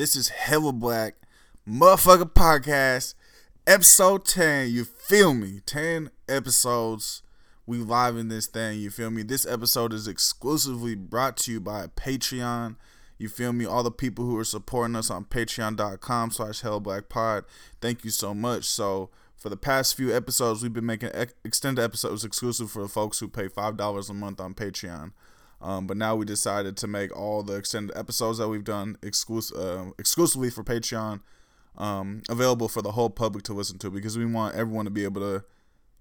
This is Hella Black Motherfucker Podcast, episode 10. You feel me? 10 episodes. We live in this thing. You feel me? This episode is exclusively brought to you by Patreon. You feel me? All the people who are supporting us on patreon.com slash hellblackpod. Thank you so much. So for the past few episodes, we've been making ex- extended episodes exclusive for the folks who pay $5 a month on Patreon. Um, but now we decided to make all the extended episodes that we've done exclusive, uh, exclusively for Patreon um, available for the whole public to listen to because we want everyone to be able to,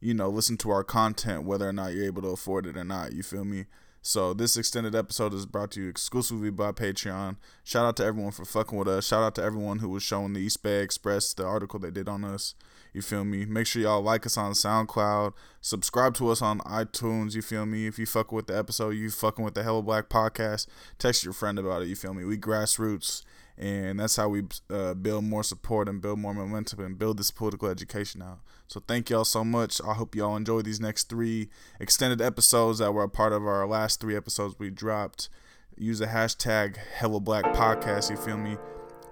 you know, listen to our content whether or not you're able to afford it or not. You feel me? So this extended episode is brought to you exclusively by Patreon. Shout out to everyone for fucking with us. Shout out to everyone who was showing the East Bay Express the article they did on us. You feel me? Make sure y'all like us on SoundCloud. Subscribe to us on iTunes. You feel me? If you fuck with the episode, you fucking with the Hella Black podcast. Text your friend about it. You feel me? We grassroots, and that's how we uh, build more support and build more momentum and build this political education out. So thank y'all so much. I hope y'all enjoy these next three extended episodes that were a part of our last three episodes we dropped. Use the hashtag Hella Black Podcast. You feel me?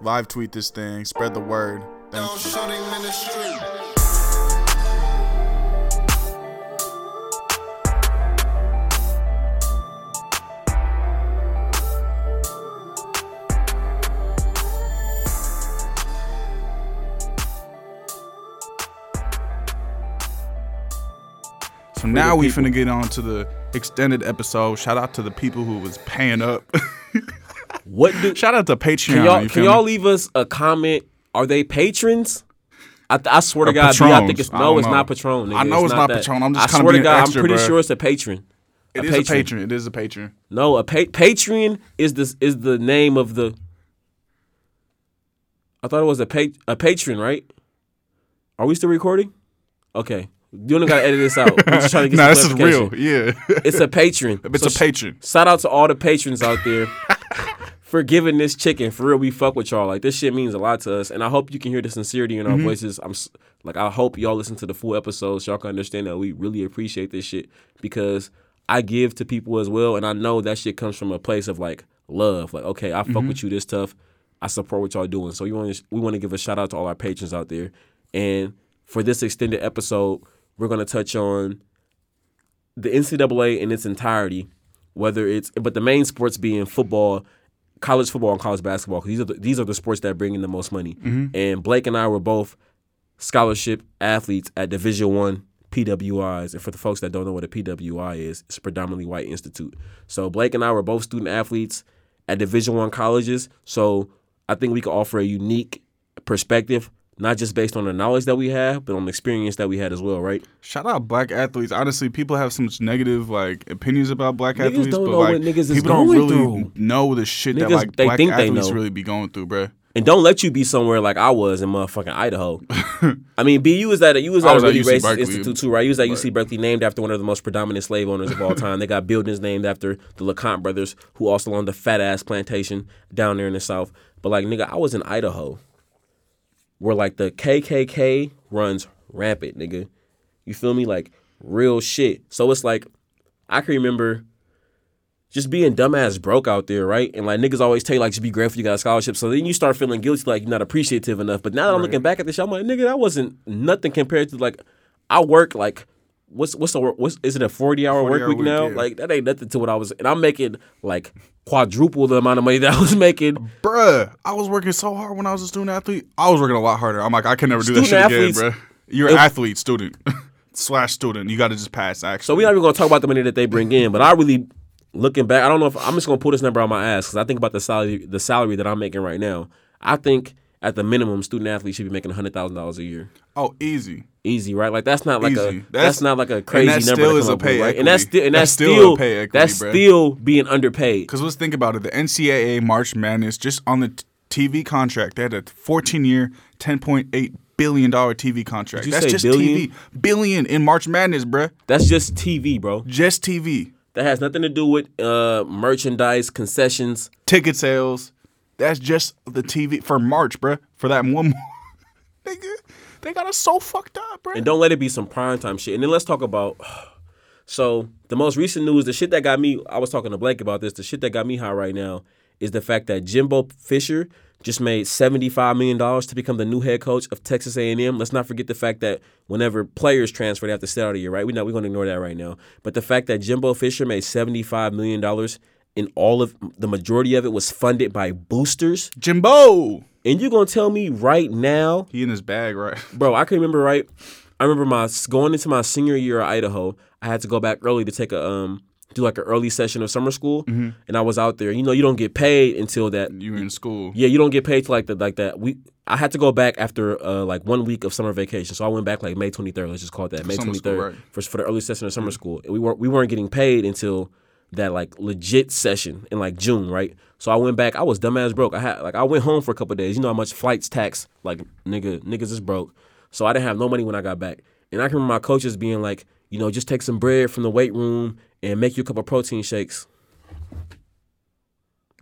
Live tweet this thing. Spread the word. Thank you. So now we finna get on to the extended episode. Shout out to the people who was paying up. What do Shout out to Patreon. can y'all can y'all leave us a comment? Are they patrons? I, I swear to Or God, B, I think it's no, it's know. not Patron. Nigga. I know it's not that. Patron. I'm just I swear to God, extra, I'm pretty bruh. sure it's a patron. It is a patron. It is a patron. No, a pa- Patreon is this is the name of the. I thought it was a pa- a patron, right? Are we still recording? Okay, you don't gotta edit this out. We're just trying to get nah, this is real. Yeah. It's a patron. it's So a sh- patron. Shout out to all the patrons out there for giving this chicken. For real, we fuck with y'all. Like this shit means a lot to us, and I hope you can hear the sincerity in our Mm-hmm. voices. I'm like, I hope y'all listen to the full episode so y'all can understand that we really appreciate this shit because I give to people as well, and I know that shit comes from a place of like love. Like, okay, I fuck Mm-hmm. with you this tough. I support what y'all doing. So you want to we want to give a shout out to all our patrons out there, and for this extended episode, we're gonna touch on the NCAA in its entirety, whether it's but the main sports being football, college football, and college basketball. these are the, these are the sports that bring in the most money. Mm-hmm. And Blake and I were both scholarship athletes at Division One PWIs. And for the folks that don't know what a PWI is, it's a predominantly white institute. So Blake and I were both student athletes at Division One colleges. So I think we can offer a unique perspective. Not just based on the knowledge that we have, but on the experience that we had as well, right? Shout out black athletes. Honestly, people have some negative like opinions about black Niggas athletes, don't but know like what niggas is people don't really through. know the shit that Niggas, like they black think they athletes know. really be going through, bruh. and don't let you be somewhere like I was in motherfucking Idaho. I mean, BU you was at a, you was at a really racist Berkeley, institute too, right? You was at UC Berkeley, named after one of the most predominant slave owners of all time. they got buildings named after the LeConte brothers, who also owned the fat ass plantation down there in the south. But like, nigga, I was in Idaho, where like the KKK runs rampant, nigga. You feel me? Like real shit. So it's like, I can remember just being dumbass broke out there, right? And like niggas always tell you like just be grateful you got a scholarship. So then you start feeling guilty, like you're not appreciative enough. But now that I'm looking back at this, shit, I'm like, nigga, that wasn't nothing compared to like I work like what's what's the what's is it a 40 hour 40 work hour week week, now? yeah. Like that ain't nothing to what I was and I'm making like quadruple the amount of money that I was making. Bruh, I was working so hard when I was a student athlete. I was working a lot harder. I'm like, I can never do that shit athletes- again, bruh. You're an athlete, student slash student. You got to just pass. Actually, So we're not even gonna talk about the money that they bring in, but I really looking back, I don't know if I'm just gonna pull this number on my ass because I think about the salary the salary that I'm making right now. I think at the minimum, student athletes should be making hundred thousand dollars a year. oh easy. Easy, right? Like that's not like a that's, That's- not like a and crazy that number still is a pay with, right? And that's still and That's that's, still a still pay equity, that's bruh. still being underpaid. Because let's think about it. The NCAA March Madness, just on the t- TV contract, they had a 14 year, $10.8 billion TV contract. That's just billion? TV. Billion in March Madness, bruh. That's just TV, bro. Just TV. That has nothing to do with uh, merchandise, concessions. Ticket sales. That's just the TV for March, bruh. For that one. Nigga, they got us so fucked up, bruh. And don't let it be some primetime shit. And then let's talk about. So the most recent news, the shit that got me, I was talking to Blake about this. The shit that got me high right now is the fact that Jimbo Fisher just made $75 million to become the new head coach of Texas A&M. Let's not forget the fact that whenever players transfer, they have to stay out of year, right? We know we're going to ignore that right now. But the fact that Jimbo Fisher made $75 million and all of the majority of it was funded by boosters. Jimbo. And you're going to tell me right now, He in his bag, right? bro, I can remember right. I remember my going into my senior year at Idaho. I had to go back early to take a um do like an early session of summer school, and I was out there. You know, you don't get paid until that. You in school. Yeah, you don't get paid till like the like that. We I had to go back after uh like one week of summer vacation, so I went back like May twenty third. Let's just call it that May twenty school, right. for for the early session of summer school. And we weren't we weren't getting paid until that like legit session in like June, right? So I went back. I was dumbass broke. I had like I went home for a couple days. You know how much flights tax like nigga niggas is broke. So I didn't have no money when I got back. And I can remember my coaches being like, you know, just take some bread from the weight room and make you a couple protein shakes.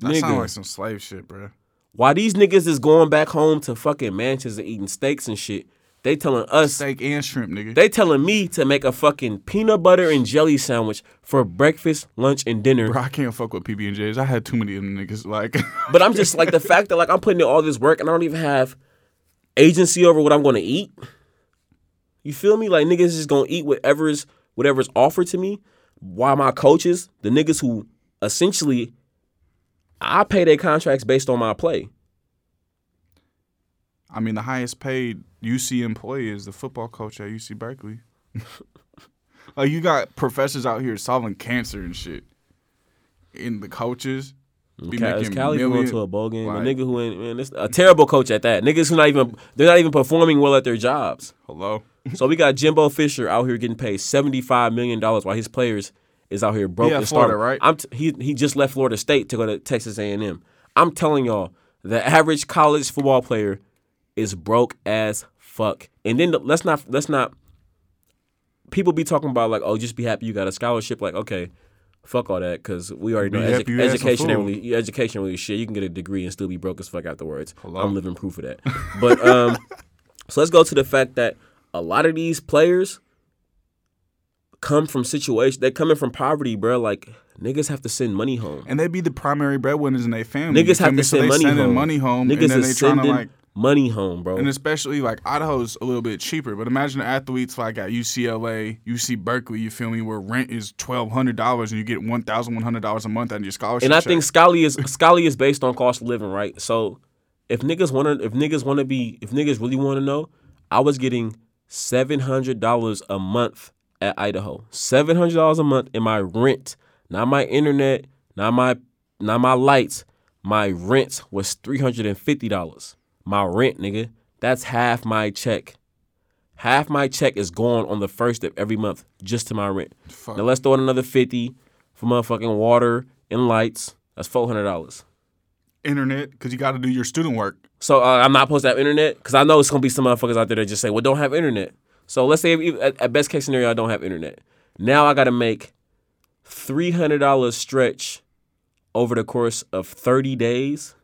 That Nigga. sounds like some slave shit, bro. While these niggas is going back home to fucking mansions and eating steaks and shit, they telling us Steak and shrimp, nigga. they telling me to make a fucking peanut butter and jelly sandwich for breakfast, lunch, and dinner. Bro, I can't fuck with PB and J's. I had too many of them niggas. Like, But I'm just like the fact that like I'm putting in all this work and I don't even have agency over what I'm gonna eat. You feel me? Like niggas is just gonna eat whatever's whatever's offered to me. While my coaches, the niggas who essentially I pay their contracts based on my play. I mean, the highest paid UC employee is the football coach at UC Berkeley. like, you got professors out here solving cancer and shit. And the coaches be Ca- is making Cali going to a bowl game? like- a nigga who ain't man, this a terrible coach at that. Niggas who not even they're not even performing well at their jobs. Hello. So we got Jimbo Fisher out here getting paid seventy five million dollars while his players is out here broke Yeah, and Florida, right? I'm t- he he just left Florida State to go to Texas A and M. I'm telling y'all, the average college football player is broke as fuck. And then the, let's not let's not. People be talking about like, oh, just be happy you got a scholarship. Like, okay, fuck all that, because we already know edu- education ain't really education really shit. You can get a degree and still be broke as fuck afterwards. Hello? I'm living proof of that. But um, so let's go to the fact that a lot of these players come from situations. They're coming from poverty, bro. Like niggas have to send money home. And they be the primary breadwinners in their family. Niggas have to So send they money sending home. money home, Niggas and then they is trying to like, money home, bro. and especially like Idaho's a little bit cheaper. But imagine athletes like at UCLA, UC Berkeley. You feel me? Where rent is twelve hundred dollars and you get one thousand one hundred dollars a month out of your scholarship. And I check. think Scully is Scully is based on cost of living, right? So if niggas want to, if niggas want to be, if niggas really want to know, I was getting seven hundred dollars a month at Idaho. Seven hundred dollars a month in my rent, not my internet, not my, not my lights. My rent was three hundred and fifty dollars. My rent, nigga, that's half my check. Half my check is gone on the first of every month just to my rent. Fuck. Now let's throw in another fifty for motherfucking water and lights. That's four hundred dollars. internet because you got to do your student work. So uh, I'm not supposed to have internet because I know it's gonna be some motherfuckers out there that just say, "Well, don't have internet." So let's say at, at best case scenario, I don't have internet. Now I got to make three hundred dollars stretch over the course of thirty days.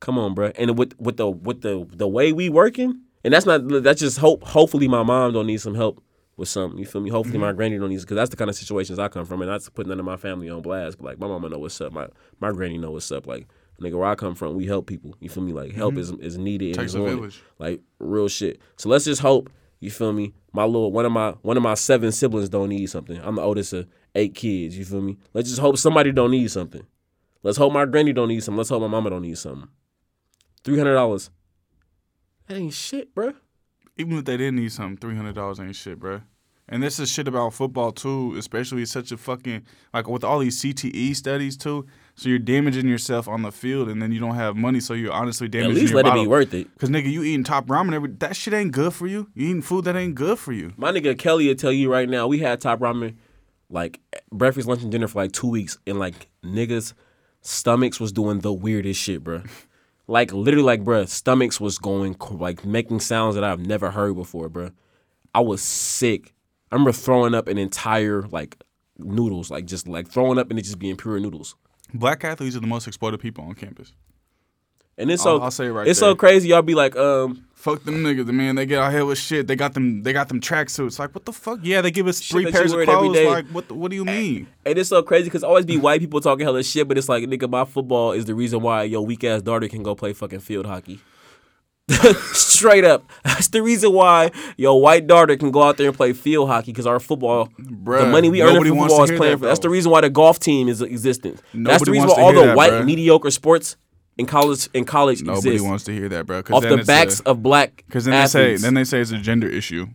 Come on, bro. And with with the with the the way we working, and that's not that's just hope. Hopefully, my mom don't need some help with something. You feel me? Hopefully, mm-hmm. my granny don't need because that's the kind of situations I come from, and that's putting none of my family on blast. But like, my mama know what's up. My my granny know what's up. Like, nigga, where I come from, we help people. You feel me? Like, help mm-hmm. is is needed Takes a village. Like real shit. So let's just hope. You feel me? My little one of my one of my seven siblings don't need something. I'm the oldest of eight kids. You feel me? Let's just hope somebody don't need something. Let's hope my granny don't need something. Let's hope my mama don't need something. Three hundred dollars. That ain't shit, bruh. Even if they didn't need something, three hundred dollars ain't shit, bro. And this is shit about football too, especially such a fucking like with all these CTE studies too. So you're damaging yourself on the field, and then you don't have money, so you're honestly damaging. Yourself. At damaging least your let it be worth it. Cause nigga, you eating top ramen every that shit ain't good for you. You eating food that ain't good for you. My nigga Kelly will tell you right now, we had top ramen like breakfast, lunch, and dinner for like two weeks, and like niggas' stomachs was doing the weirdest shit, bruh. Like literally, like bruh, stomachs was going like making sounds that I've never heard before, bruh. I was sick. I remember throwing up an entire like noodles, like just like throwing up and it just being pure noodles. Black athletes are the most exploited people on campus. And it's so I'll- I'll say it right it's there. so crazy. Y'all be like, um, Fuck them niggas, man. They get out here with shit. They got them. They got them tracksuits. Like what the fuck? Yeah, they give us Shit three pairs of clothes. Like what? The, what do you mean? and it's so crazy because always be white people talking hella shit, but it's like, nigga, my football is the reason why your weak ass daughter can go play fucking field hockey. Straight up, that's the reason why your white daughter can go out there and play field hockey because our football, the money we earn from football is playing that, for. That's the reason why the golf team is existent. that's the reason why all the that, white bruh. mediocre sports in college in college Nobody exist wants to hear that, bro. off the backs of black Because then they say then they say it's a gender issue.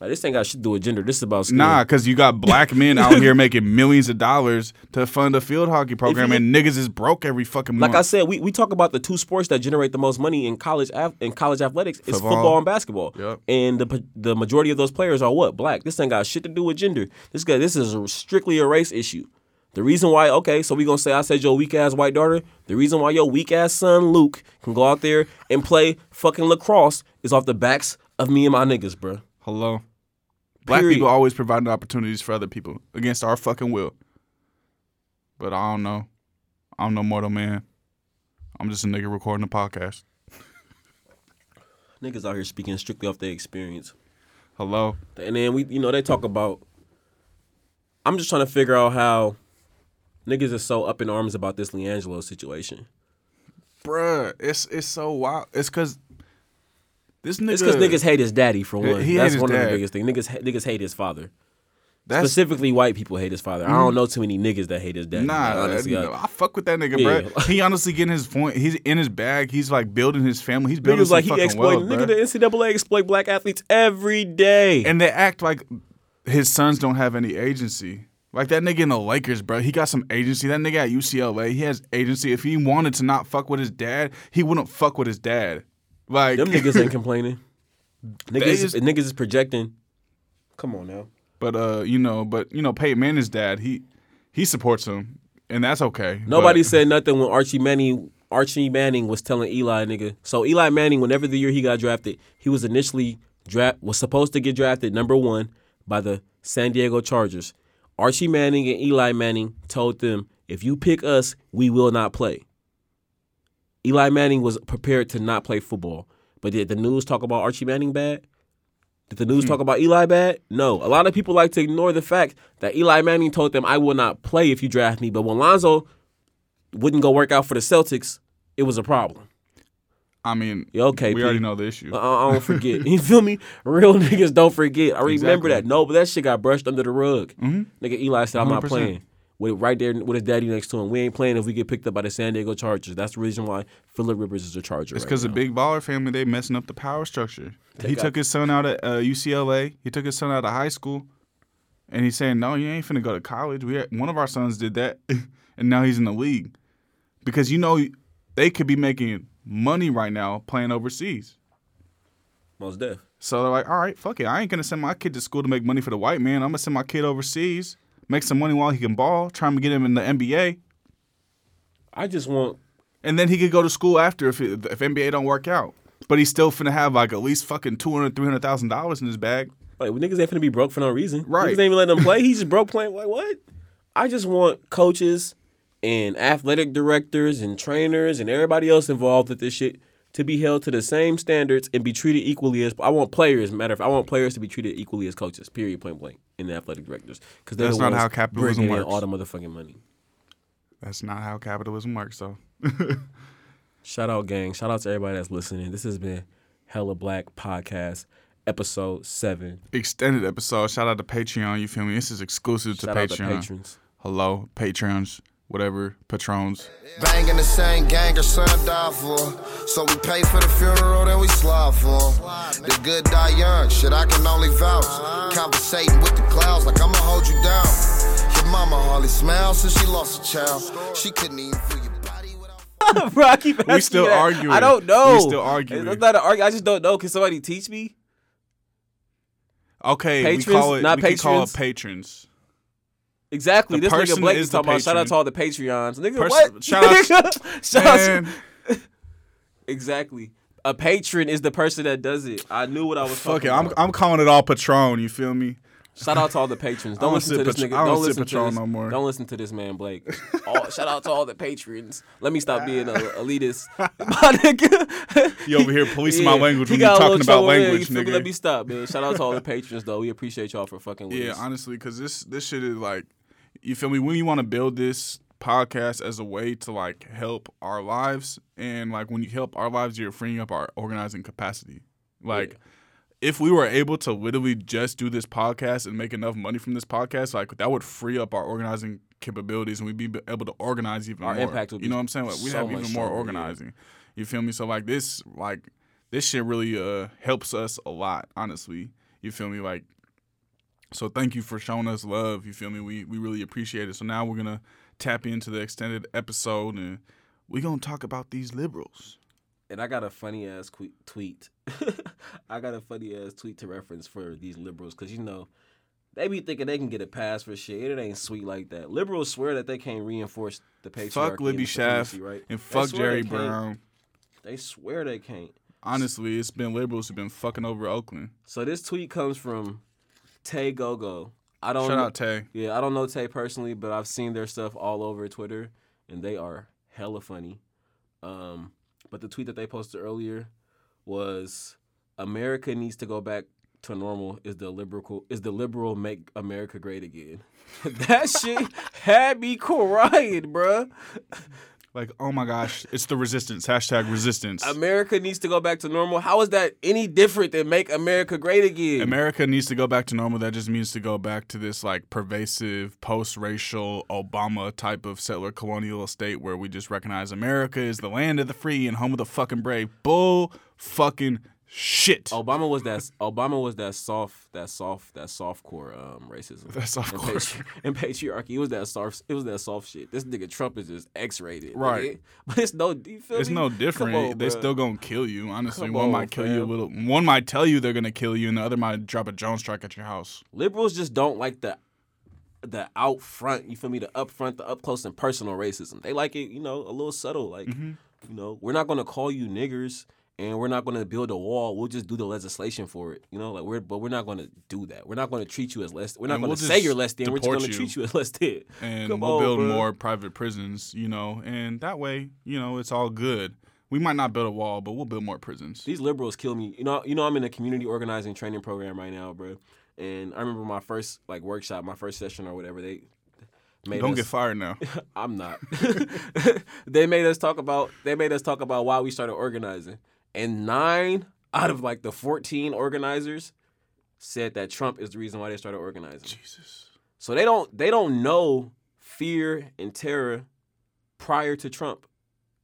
Like, this ain't got shit to do with gender. This is about skill. Nah, because you got black men out here making millions of dollars to fund a field hockey program, and niggas is broke every fucking month. Like I said, we, we talk about the two sports that generate the most money in college ath- in college athletics. It's Football. football and basketball. Yep. And the the majority of those players are what black. This ain't got shit to do with gender. This guy this is a, strictly a race issue. The reason why okay, so we gonna say I said your weak ass white daughter. The reason why your weak ass son Luke can go out there and play fucking lacrosse is off the backs of me and my niggas, bro. Hello. Black Period. people always providing opportunities for other people against our fucking will. But I don't know. I'm no mortal man. I'm just a nigga recording a podcast. Niggas out here speaking strictly off their experience. Hello. And then we, you know, they talk about. I'm just trying to figure out how niggas is so up in arms about this LiAngelo situation. Bruh, it's it's so wild. It's cause this nigga It's because niggas hate his daddy for one. he That's his one of dad. the biggest things. Niggas, niggas hate his father. that's Specifically, white people hate his father. I don't mm-hmm. know too many niggas that hate his daddy. Nah, honestly, I- fuck with that nigga, Yeah. bro. He honestly getting his point. He's in his bag. He's like building his family. He's building niggas some like he fucking exploit. wealth, nigga, the NCAA exploit black athletes every day. and they act like his sons don't have any agency. Like that nigga in the Lakers, bro. He got some agency. That nigga at UCLA, he has agency. If he wanted to not fuck with his dad, he wouldn't fuck with his dad. Like Them niggas ain't complaining. Niggas, just- niggas is projecting. Come on now. But uh, you know, but you know, Peyton Manning's dad, he he supports him, and that's okay. Nobody But- said nothing when Archie Manning Archie Manning was telling Eli nigga. So Eli Manning, whenever the year he got drafted, he was initially draft was supposed to get drafted number one by the San Diego Chargers. Archie Manning and Eli Manning told them, if you pick us, we will not play. Eli Manning was prepared to not play football. But did the news talk about Archie Manning bad? Did the news hmm. talk about Eli bad? No. A lot of people like to ignore the fact that Eli Manning told them, I will not play if you draft me. But when Lonzo wouldn't go work out for the Celtics, it was a problem. I mean, Yeah, okay, we already know the issue. I, I don't forget. you feel me? Real niggas don't forget. I remember Exactly. that. No, but that shit got brushed under the rug. Mhm. Nigga Eli said, I'm not 100%. playing. With right there with his daddy next to him. We ain't playing if we get picked up by the San Diego Chargers. That's the reason why Philip Rivers is a Charger. It's because now. the big baller family they messing up the power structure. He took his son out of uh, UCLA. He took his son out of high school, and he's saying, "No, you ain't finna go to college." We had, one of our sons did that, and now he's in the league because you know they could be making money right now playing overseas. Most deaf. So they're like, "All right, fuck it. I ain't gonna send my kid to school to make money for the white man. I'm gonna send my kid overseas, make some money while he can ball, try to get him in the NBA." I just want And then he could go to school after if it, if NBA don't work out. But he's still finna have like at least fucking two hundred, three hundred thousand dollars in his bag. like niggas ain't finna be broke for no reason. Right. Niggas ain't even letting them play. He's just broke playing. Like what? I just want coaches and athletic directors and trainers and everybody else involved with this shit to be held to the same standards and be treated equally as I want players. Matter of fact, I want players to be treated equally as coaches. Period. Point blank. And the athletic directors because they're That's the not how capitalism works. all the motherfucking money. That's not how capitalism works, though. Shout out, gang. Shout out to everybody that's listening. This has been Hella Black Podcast, episode seven. Extended episode. Shout out to Patreon. You feel me? This is exclusive to Shout out to Patreon. patrons. Hello, patrons, whatever, patrons. Banging the same gang or son die for. So we pay for the funeral, then we slide for 'em. The good die young, shit I can only vouch. Conversating with the clouds like I'ma hold you down. Your mama hardly smiles since she lost a child. She couldn't even feel your body without. Bro, I keep asking still that. arguing. I don't know. We still arguing. It's not an argument. I just don't know. Can somebody teach me? Okay, Patrons, we call it. not we can call it patrons? Exactly. The this nigga Blake is talking about. Shout out to all the Patreons. Nigga, what? shout out- shout out to- exactly. A patron is the person that does it. I knew what I was fuck it. I'm about. I'm calling it all Patron. You feel me? Shout out to all the patrons. Don't don't listen to this Pat- nigga. Don't Don't listen to Patron this. no more. Don't listen to this man Blake. All, shout out to all the patrons. Let me stop being a elitist. My nigga. You over here policing my language when you're talking about language, me? nigga. Let me stop, man. Shout out to all the patrons though. We appreciate y'all for fucking with Yeah, us. honestly, because this this shit is like, you feel me? When you want to build this podcast as a way to like help our lives, and like when you help our lives, you're freeing up our organizing capacity. Like, if we were able to literally just do this podcast and make enough money from this podcast, like that would free up our organizing capabilities, and we'd be able to organize even Our more. impact would you know what I'm saying? Like, we so have even more yeah. organizing. You feel me? So like this, like this shit really uh helps us a lot. Honestly, you feel me? Like so thank you for showing us love. You feel me? We we really appreciate it. So now we're gonna tap into the extended episode and we're gonna talk about these liberals. And I got a funny ass que- tweet. I got a funny ass tweet to reference for these liberals because you know they be thinking they can get a pass for shit. It ain't sweet like that. Liberals swear that they can't reinforce the patriarchy. Fuck Libby Schaaf right? and fuck Jerry they. Brown. They swear they can't. Honestly, it's been liberals who've been fucking over Oakland. So this tweet comes from Tay Gogo. I don't Shout know, out Tay. Yeah, I don't know Tay personally, but I've seen their stuff all over Twitter, and they are hella funny. Um, but the tweet that they posted earlier was America needs to go back to normal. Is the liberal is the liberal make America great again? that shit had me crying, bruh. Like, oh my gosh, it's the resistance. Hashtag resistance. America needs to go back to normal. How is that any different than make America great again? America needs to go back to normal. That just means to go back to this like pervasive post-racial Obama type of settler colonial state where we just recognize America is the land of the free and home of the fucking brave. Bull fucking shit. Obama was that Obama was that soft that soft that soft core um racism. That soft and, core. patri- and patriarchy. It was that soft it was that soft shit. This nigga Trump is just X rated. Right. But it's no you feel It's me? no different. on, they still gonna kill you. Honestly, Come one on, might kill you a little. One might tell you they're gonna kill you, and the other might drop a drone strike at your house. liberals just don't like the the out front, you feel me, the up front, the up close and personal racism. They like it, you know, a little subtle. Like, Mm-hmm. you know, we're not gonna call you niggers and we're not gonna build a wall. We'll just do the legislation for it. You know, like we're but we're not gonna do that. We're not gonna treat you as less we're not gonna we'll say you're less than, we're just gonna treat you as less than. and Come we'll on, build bruh. more private prisons, you know, and that way, you know, it's all good. We might not build a wall, but we'll build more prisons. These liberals kill me. You know, you know, I'm in a community organizing training program right now, bro. And I remember my first like workshop, my first session or whatever. They made Don't us, get fired now. I'm not. they made us talk about. They made us talk about why we started organizing, and nine out of like the 14 organizers said that Trump is the reason why they started organizing. Jesus. So they don't. They don't know fear and terror prior to Trump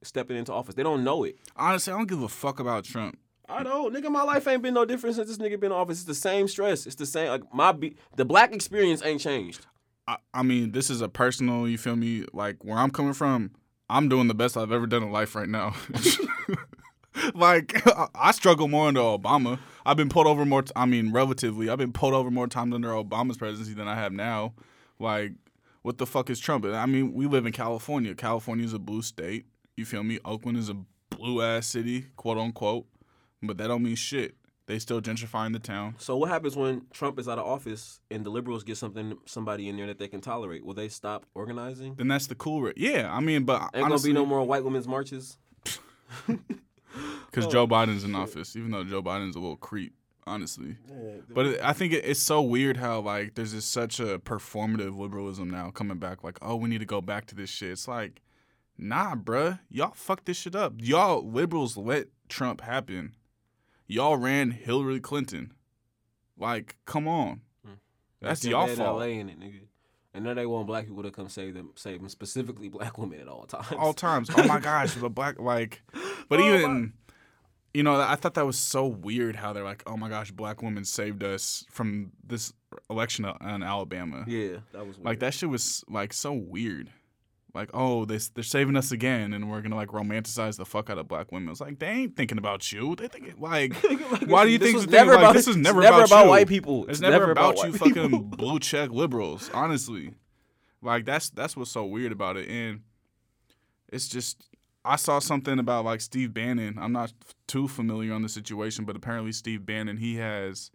stepping into office. They don't know it. Honestly, I don't give a fuck about Trump. I don't, nigga. My life ain't been no different since this nigga been in office. It's the same stress. It's the same. Like my, be- the black experience ain't changed. I, I mean, this is a personal, you feel me? Like, where I'm coming from, I'm doing the best I've ever done in life right now. like, I, struggle more under Obama. I've been pulled over more, t- I mean, relatively, I've been pulled over more times under Obama's presidency than I have now. Like, what the fuck is Trump? I mean, we live in California. California is a blue state. You feel me? Oakland is a blue ass city, quote unquote. But that don't mean shit. They still gentrifying the town. So what happens when Trump is out of office and the liberals get something, somebody in there that they can tolerate? Will they stop organizing? Then that's the cool. Re- yeah, I mean, but Ain't honestly, gonna be no more white women's marches. because oh. Joe Biden's in office, even though Joe Biden's a little creep, honestly. But it, I think it, it's so weird how like there's just such a performative liberalism now coming back. Like, oh, we need to go back to this shit. It's like, nah, bruh, y'all fucked this shit up. Y'all liberals let Trump happen. Y'all ran Hillary Clinton. Like, come on, hmm. that's Still y'all had fault. LA in it, nigga. And now they want black people to come save them, save them specifically black women at all times. all times. Oh my gosh, the black like, but Oh even, you know, I thought that was so weird how they're like, oh my gosh, black women saved us from this election in Alabama. Yeah, that was weird. Like that shit was like so weird. Like, oh, they they're saving us again, and we're gonna like romanticize the fuck out of black women. It's like they ain't thinking about you. They thinking like, why do you This think was the thing never is, like, this is never, never about, about you. white people. It's, It's never, never about, about you fucking blue check liberals. Honestly, like that's that's what's so weird about it, and it's just I saw something about like Steve Bannon. I'm not f- too familiar on the situation, but apparently Steve Bannon he has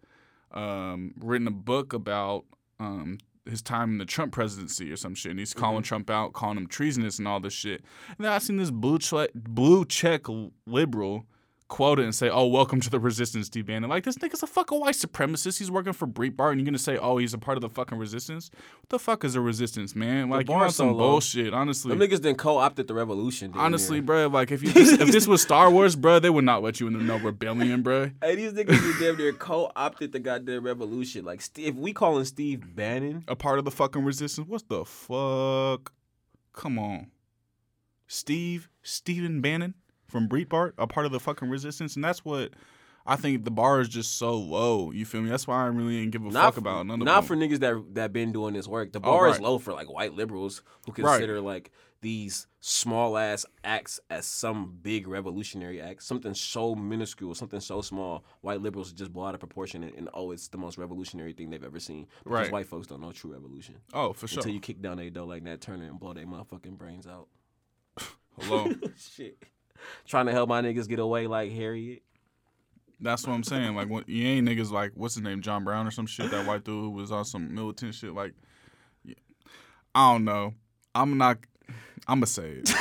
um, written a book about um his time in the Trump presidency or some shit. And he's calling Trump out, calling him treasonous and all this shit. And then I seen this blue check blue check liberal quote it and say, "Oh, welcome to the resistance, Steve Bannon." Like this nigga's a fucking white supremacist. He's working for Breitbart, and you're gonna say, "Oh, he's a part of the fucking resistance." What the fuck is a resistance, man? Like you bar on some bullshit, honestly. Them niggas then co-opted the revolution. Honestly, bro, like if you just, if this was Star Wars, bro, they would not let you into no rebellion, bro. Hey, these niggas damn near co-opted the goddamn revolution. Like, if we calling Steve Bannon, A part of the fucking resistance. What the fuck? Come on, Steve Stephen Bannon from Breitbart, a part of the fucking resistance, and that's what I think the bar is just so low. You feel me? That's why I really ain't give a not fuck for, about none of not them. for niggas that that been doing this work. The Oh, bar is low for like white liberals who Right. consider like these small ass acts as some big revolutionary act, something so minuscule, something so small. White liberals just blow out of proportion and, and oh, it's the most revolutionary thing they've ever seen. Because Right. white folks don't know true revolution oh, for sure. until you kick down their door like Nat Turner and blow their motherfucking brains out. Hello. Shit. Trying to help my niggas get away like Harriet. That's what I'm saying. Like, what, you ain't niggas like what's his name, John Brown or some shit. That white dude who was on some militant shit. Like, yeah. I don't know. I'm not. I'm gonna say it.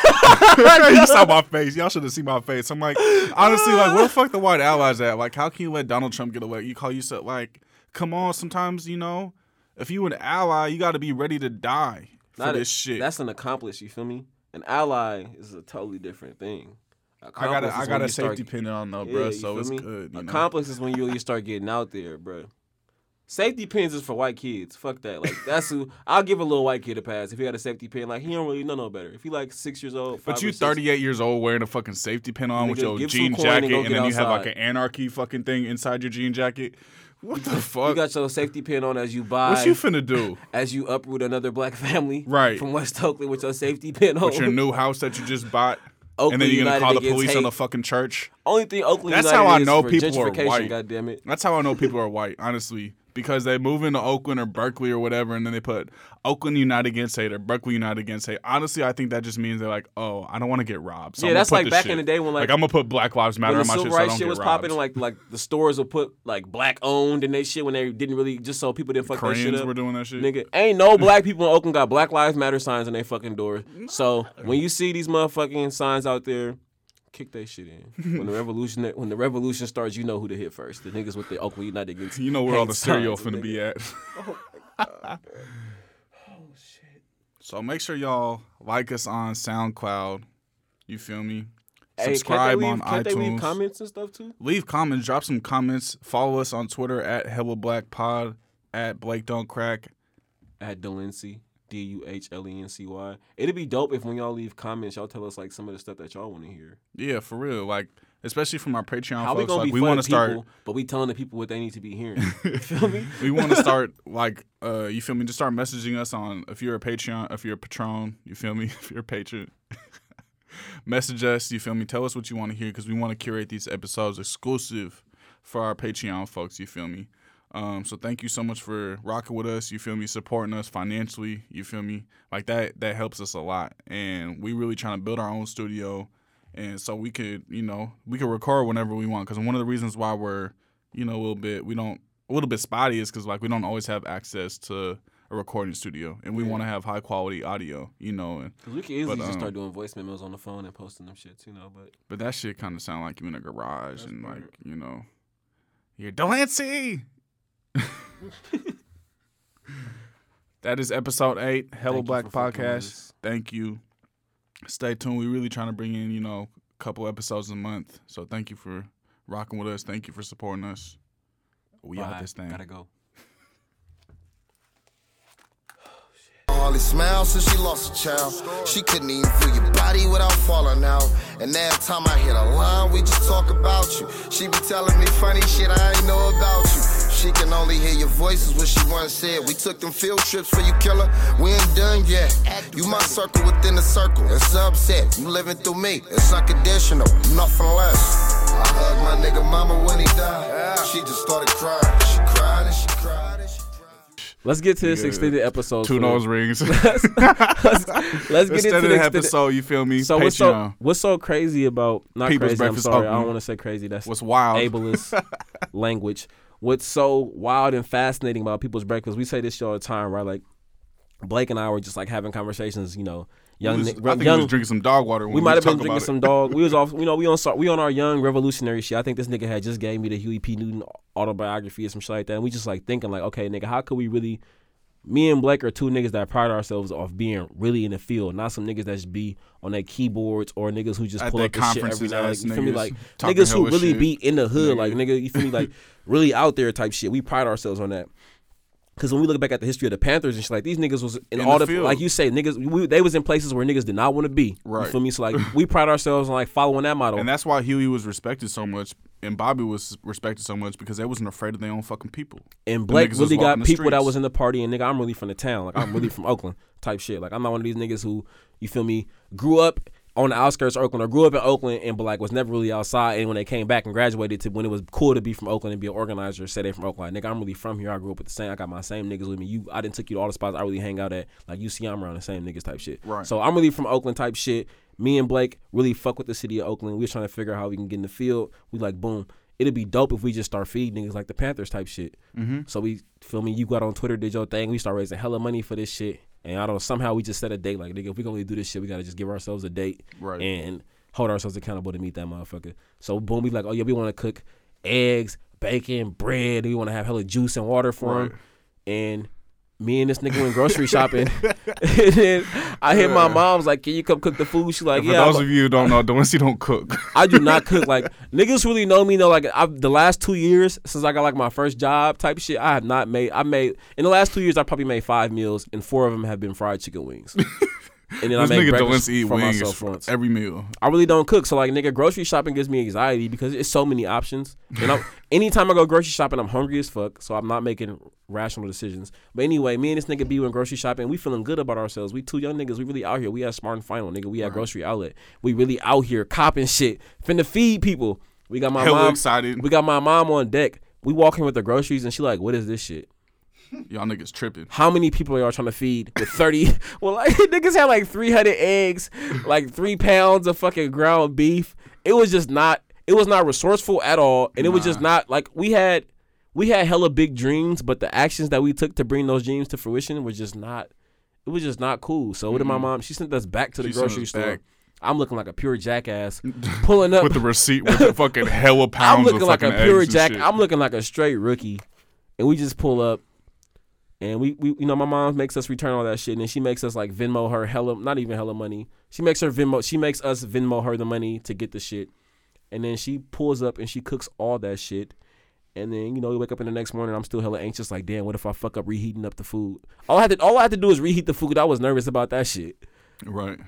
you saw my face. Y'all should have seen my face. I'm like, honestly, like, where the fuck the white allies at? Like, how can you let Donald Trump get away? You call yourself like, come on. Sometimes you know, if you an ally, you got to be ready to die for Not a- this shit. That's an accomplice. You feel me? An ally is a totally different thing. I got a, I got a safety pin on though, Yeah, bro. you So it's me? good. You know? Accomplice is when you really start getting out there, bro. Safety pins is for white kids. Fuck that. Like that's who I'll give a little white kid a pass if he got a safety pin. Like he don't really know no better. If he like six years old, But you 38 years old wearing a fucking safety pin on with your jean and jacket, and get then you have like an anarchy fucking thing inside your jean jacket. What the fuck? You got your safety pin on as you buy, what you finna do as you uproot another black family, Right. from West Oakland with your safety pin on. with your new house that you just bought? Oakland and then you're gonna United call the against police on the fucking church. Only thing Oakland That's United how I is know for people are gentrification, white. God damn it. That's how I know people are white, honestly, because they move into Oakland or Berkeley or whatever, and then they put Oakland United against hate or Berkeley United against hate. Honestly, I think that just means they're like, oh, I don't want to get robbed. So Yeah, I'm that's like back shit. in the day when, like- I'm gonna put Black Lives Matter on my shit so I don't shit was robbed. popping, like like the stores would put like black owned and they shit when they didn't really just so people didn't fuck that shit Koreans up. were doing that shit. Nigga, ain't no black people in Oakland got Black Lives Matter signs on their fucking doors. So when you see these motherfucking signs out there, kick that shit in. When the revolution when the revolution starts, you know who to hit first. The niggas with the Oakland United against You know where all the cereal signs, finna be at. Oh, oh shit. So make sure y'all like us on SoundCloud. You feel me? Hey, can't Subscribe they leave, on can't iTunes. they leave comments and stuff too? Leave comments, drop some comments. Follow us on Twitter at Hella Black Pod, at Blake Don't Crack. At Delency, D U H L E N C Y. It'd be dope if when y'all leave comments, y'all tell us like some of the stuff that y'all want to hear. Yeah, for real. Like, especially from our Patreon How we folks. gonna Like, we want to start. but we telling the people what they need to be hearing. You feel me? we want to start like uh you feel me just start messaging us on if you're a patreon if you're a patron you feel me if you're a patron message us you feel me tell us what you want to hear because we want to curate these episodes exclusive for our patreon folks you feel me um so thank you so much for rocking with us. You feel me? Supporting us financially. You feel me? Like that that helps us a lot. And we really trying to build our own studio. And so we could you know we could record whenever we want. Because one of the reasons why we're you know a little bit we don't a little bit spotty is because like we don't always have access to a recording studio. And we want to have high quality audio you know and Cause we can easily But, just um, start doing voice memos on the phone and posting them shits, you know. But but that shit kind of sound like you in a garage and like you know you're Delency. that is episode eight hello Thank black for fucking with podcast thank you stay tuned We're really trying to bring in you know a couple episodes a month so thank you for rocking with us thank you for supporting us we out this thing Gotta go. Hardly smile since she lost a child. She couldn't even feel your body without falling out. And every time I hit a line, we just talk about you. She be telling me funny shit I ain't know about you. She can only hear your voices what she once said. We took them field trips for you, killer. We ain't done yet. You my circle within the circle. It's upset. You living through me. It's unconditional. Nothing less. I hugged my nigga mama when he died. She just started crying. She cried and she cried and she. Let's get to this Good. extended episode. two nose rings let's, let's get into Instead the extended episode, you feel me? So Patreon. what's so what's so crazy about not People's crazy? I'm Breakfast sorry, I don't want to say crazy. That's What's wild? ableist language. What's so wild and fascinating about people's breakfast, we say this shit all the time, right? Like Blake and I were just like having conversations, you know, young, was- I think young, we was drinking some dog water. When we might have been drinking some dog. We was off, you know, we on we on our young revolutionary shit. I think this nigga had just gave me the Huey P. Newton autobiography or some shit like that. And we just like thinking like, okay, nigga, how could we really? Me and Blake are two niggas that pride ourselves off being really in the field, not some niggas that just be on their keyboards or niggas who just At pull up the shit every now. Like, you feel me? niggas Like niggas who really shit. be in the hood, Nigga. like nigga, you feel me? Like really out there type shit. We pride ourselves on that. Cause when we look back at the history of the Panthers and shit, like these niggas was in, In all the the, like you say, niggas we, they was in places where niggas did not want to be. Right. You feel me? So like we pride ourselves on like following that model. And that's why Huey was respected so much, and Bobby was respected so much because they wasn't afraid of their own fucking people. And Blake really got people that was in the party, and nigga, I'm really from the town. Like I'm really from Oakland type shit. Like I'm not one of these niggas who you feel me grew up on the outskirts of Oakland or grew up in Oakland and but like was never really outside. And when they came back and graduated to when it was cool to be from Oakland and be an organizer, say they from Oakland. Like, nigga, I'm really from here. I grew up with the same. I got my same niggas with me. You, I didn't took you to all the spots I really hang out at. Like you see, I'm around the same niggas type shit. Right. So I'm really from Oakland type shit. Me and Blake really fuck with the city of Oakland. We was trying to figure out how we can get in the field. We like boom. It'd be dope if we just start feeding niggas like the Panthers type shit. Mm-hmm. So we feel me. You got on Twitter, did your thing. We start raising hella money for this shit. And I don't know. Somehow we just set a date. Like nigga, if we're gonna do this shit, we gotta just give ourselves a date Right. and hold ourselves accountable to meet that motherfucker. So boom, we like, oh yeah, we want to cook eggs, bacon, bread. We want to have hella juice and water for Right. him. And me and this nigga went grocery shopping. and then I hit my mom's like, "Can you come cook the food?" She's like, And for "Yeah." those I'm- of you who don't know, Delency don't cook. I do not cook. Like niggas really know me. Know like I've, the last two years since I got like my first job type shit. I have not made. I made in the last two years. I probably made five meals, and four of them have been fried chicken wings. And then this I make nigga breakfast eat for wings myself once. every meal. I really don't cook. So like nigga, grocery shopping gives me anxiety because it's so many options. And I'm, anytime I go grocery shopping, I'm hungry as fuck. So I'm not making rational decisions. But anyway, me and this nigga be went grocery shopping. We feeling good about ourselves. We two young niggas. We really out here. We at Smart and Final, nigga. We at grocery outlet. We really out here copping shit, finna feed people. We got my Hella mom excited. We got my mom on deck. We walking with the groceries and she like, what is this shit? Y'all niggas tripping. How many people are y'all trying to feed with 30? well, like, niggas had like 300 eggs, like three pounds of fucking ground beef. It was just not, it was not resourceful at all. And it was just not, like, we had, we had hella big dreams, but the actions that we took to bring those dreams to fruition was just not, it was just not cool. So, what did my mm-hmm. mom, she sent us back to the She grocery store. back. I'm looking like a pure jackass, pulling up With the receipt, with the fucking hella pounds. I'm looking of like a pure jack. I'm looking like a straight rookie, and we just pull up, and we, we you know my mom makes us return all that shit, and then she makes us like Venmo her hella, not even hella money. She makes her Venmo, she makes us Venmo her the money to get the shit, and then she pulls up and she cooks all that shit. And then you know we wake up in the next morning. I'm still hella anxious. Like, damn, what if I fuck up reheating up the food? All I had to all I had to do is reheat the food. I was nervous about that shit. right.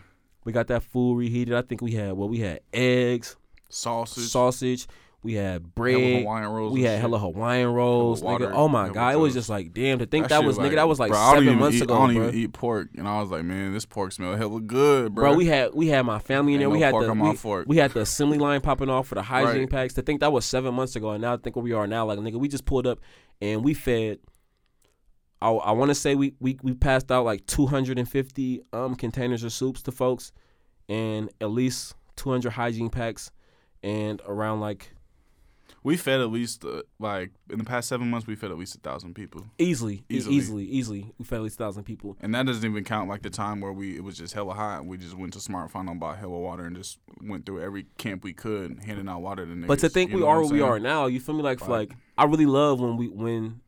We got that food reheated. I think we had well, we had eggs, Sausage. sausage. We had hella bread. Hawaiian rolls. We had shit. hella Hawaiian rolls, Hella water, nigga. Oh my hella god, it was just like, damn. To think That that, was nigga, that was like bro, seven months eat, ago, I don't bro. even eat pork, and I was like, man, this pork smell hella good, bro. Bro, we had we had my family in there. Ain't we no had pork the on my we, fork. we had the assembly line popping off for the hygiene Right. packs. To think that was seven months ago, and now I think where we are now, like nigga, we just pulled up and we fed. I, I want to say we, we we passed out like 250 um containers of soups to folks, and at least 200 hygiene packs, and around like we fed at least uh, like in the past seven months, we fed at least a thousand people, easily, Easily. easily, easily, we fed at least thousand people. and that doesn't even count like the time where we it was just hella hot. and We just went to Smart Final, bought hella water, and just went through every camp we could, handing out water to niggas. But to think you we are where we are now, you feel me? Like, Like- like I really love when we when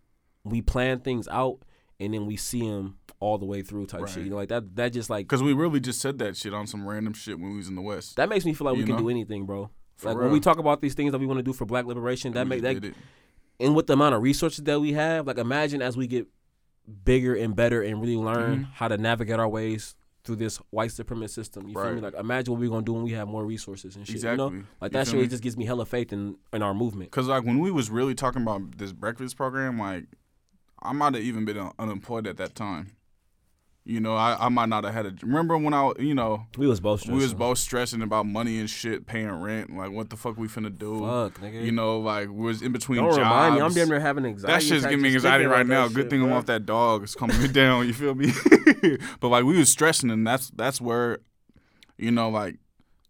we plan things out and then we see them all the way through type shit. You know, like that that just like Because we really just said that shit on some random shit when we was in the West. that makes me feel like we You can do anything, bro. For like real. when we talk about these things that we want to do for Black liberation, that make that and with the amount of resources that we have, like imagine as we get bigger and better and really learn Mm-hmm. how to navigate our ways through this white supremacist system. You feel me? Right. Like imagine what we're gonna do when we have more resources and shit. Exactly. You know? Like You that shit just gives me hella faith in in our movement. Cause like when we was really talking about this breakfast program, like I might have even been unemployed at that time. You know, I, I might not have had a. Remember when I, you know, We was both we was stressing. both stressing about money and shit, paying rent. Like, what the fuck we finna do? Fuck, nigga. You know, like we was in between Don't jobs. remind me. I'm damn near having anxiety. That shit's attacks giving me just anxiety right about now. that Good shit, thing I'm off that dog. It's calming me down. You feel me? but like we was stressing, and that's that's where, you know, like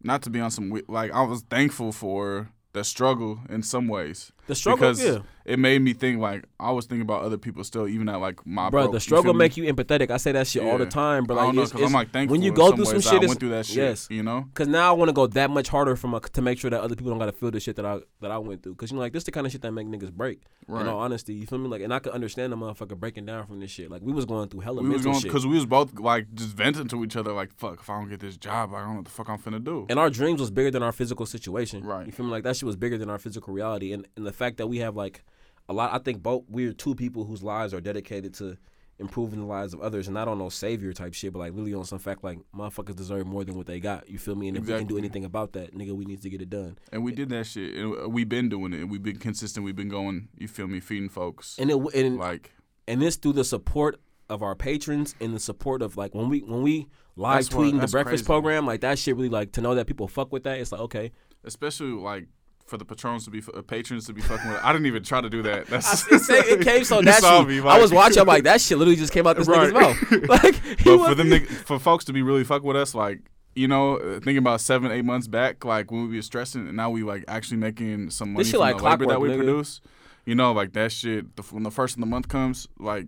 not to be on some like I was thankful for the struggle in some ways. The struggle, because yeah. it made me think like I was thinking about other people still, even at like my Bro, broke, the you struggle me? make you empathetic. I say that shit all the time, bro. I Like, know, it's, I'm like thankful when you go through some shit, I went through that shit. Yes, you know. Cause now I want to go that much harder from a, to make sure that other people don't got to feel the shit that I that I went through. Cause you know, like this the kind of shit that make niggas break. Right. In all honesty, you feel me? Like, and I could understand the motherfucker breaking down from this shit. Like we was going through hella We was mental going shit. because we was both like just venting to each other like, "Fuck, if I don't get this job, I don't know what the fuck I'm finna do." and our dreams was bigger than our physical situation. Right. You feel me? Like that shit was bigger than our physical reality, and and the fact that we have like a lot. I think both we're two people whose lives are dedicated to improving the lives of others, and I don't on no savior type shit, but like really on some fact like motherfuckers deserve more than what they got. You feel me? And if we can do anything about that, nigga, we need to get it done. And we did that shit, and uh, we've been doing it. and We've been consistent. We've been going. You feel me? Feeding folks. And it and like and this through the support of our patrons and the support of like when we when we live That's what- tweeting the breakfast crazy. program like that shit really like to know that people fuck with that it's like okay especially like for the patrons to be uh, patrons to be fucking with. I didn't even try to do that. That's it, say- it came so naturally I was watching I'm like that shit literally just came out this Right. nigga's mouth like but was- for them, nigg- for folks to be really fuck with us, like you know, uh, thinking about seven, eight months back, like when we were stressing, and now we like actually making some money from like the labor that we nigga. produce. You know, like that shit. The, when the first of the month comes, like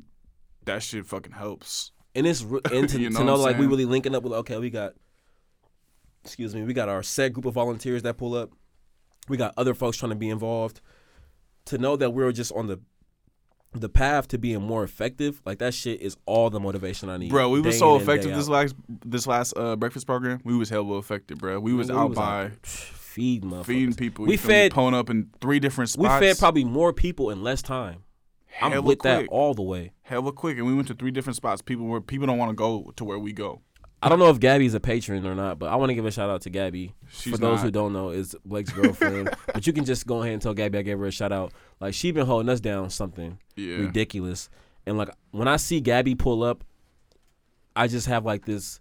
that shit fucking helps. and it's and to, You know to know like we really linking up with okay we got excuse me we got our set group of volunteers that pull up we got other folks trying to be involved to know that we're just on the the path to being more effective like that shit is all the motivation I need Bro, we was so in and day effective this last this last uh, breakfast program. We was hella effective, bro. We was We out was by out feed feeding people. We fed- pulling up in three different spots. We fed probably more people in less time. I'm hella with that all the way. hella quick, and we went to three different spots. People where people don't want to go to where we go. I don't know if Gabby's a patron or not, but I want to give a shout out to Gabby. She's For those not. who don't know, is Blake's girlfriend. but you can just go ahead and tell Gabby I gave her a shout out. Like she's been holding us down something Yeah. ridiculous. And like when I see Gabby pull up, I just have like this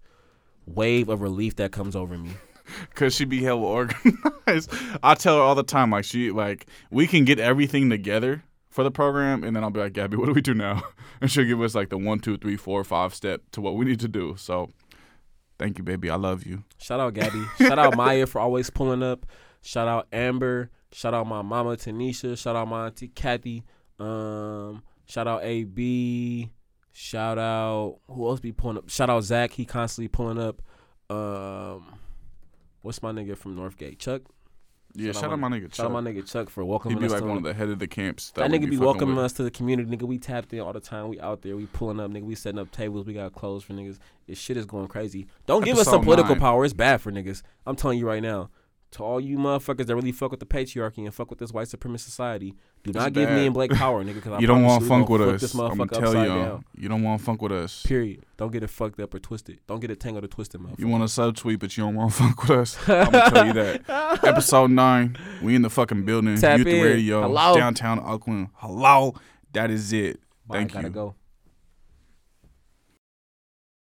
wave of relief that comes over me. Cause she be hell organized. I tell her all the time, like she like we can get everything together for the program, and then I'll be like, Gabby, what do we do now? And she'll give us like the one, two, three, four, five step to what we need to do. So, thank you, baby. I love you. Shout out Gabby. Shout out Maya for always pulling up. Shout out Amber. Shout out my mama Tanisha. Shout out my auntie Kathy. Um, shout out AB. Shout out who else be pulling up? Shout out Zach. He constantly pulling up. Um, what's my nigga from Northgate? Chuck. Yeah, shout, out my nigga. Shout out my nigga Chuck for welcoming. He welcoming be us. like to one of the head of the camps. that we nigga be fucking welcoming with. us to the community, nigga. We tapped in all the time. We out there. We pulling up, nigga. We setting up tables. We got clothes for niggas. This shit is going crazy. Don't give us some political nine. power. It's bad for niggas. I'm telling you right now. To all you motherfuckers that really fuck with the patriarchy and fuck with this white supremacist society, do not give me and Blake power, nigga. Because You don't want to funk with us. This I'm motherfucker tell upside y'all. down. You don't want to funk with us. Period. Don't get it fucked up or twisted. Don't get it tangled or twisted, motherfucker. You want to subtweet, but you don't want to fuck with us. I'm gonna tell you that. Episode nine, we in the fucking building. Tap Youth in. Radio, Hello. downtown Oakland. Hello, that is it. Bye, Thank gotta you. go.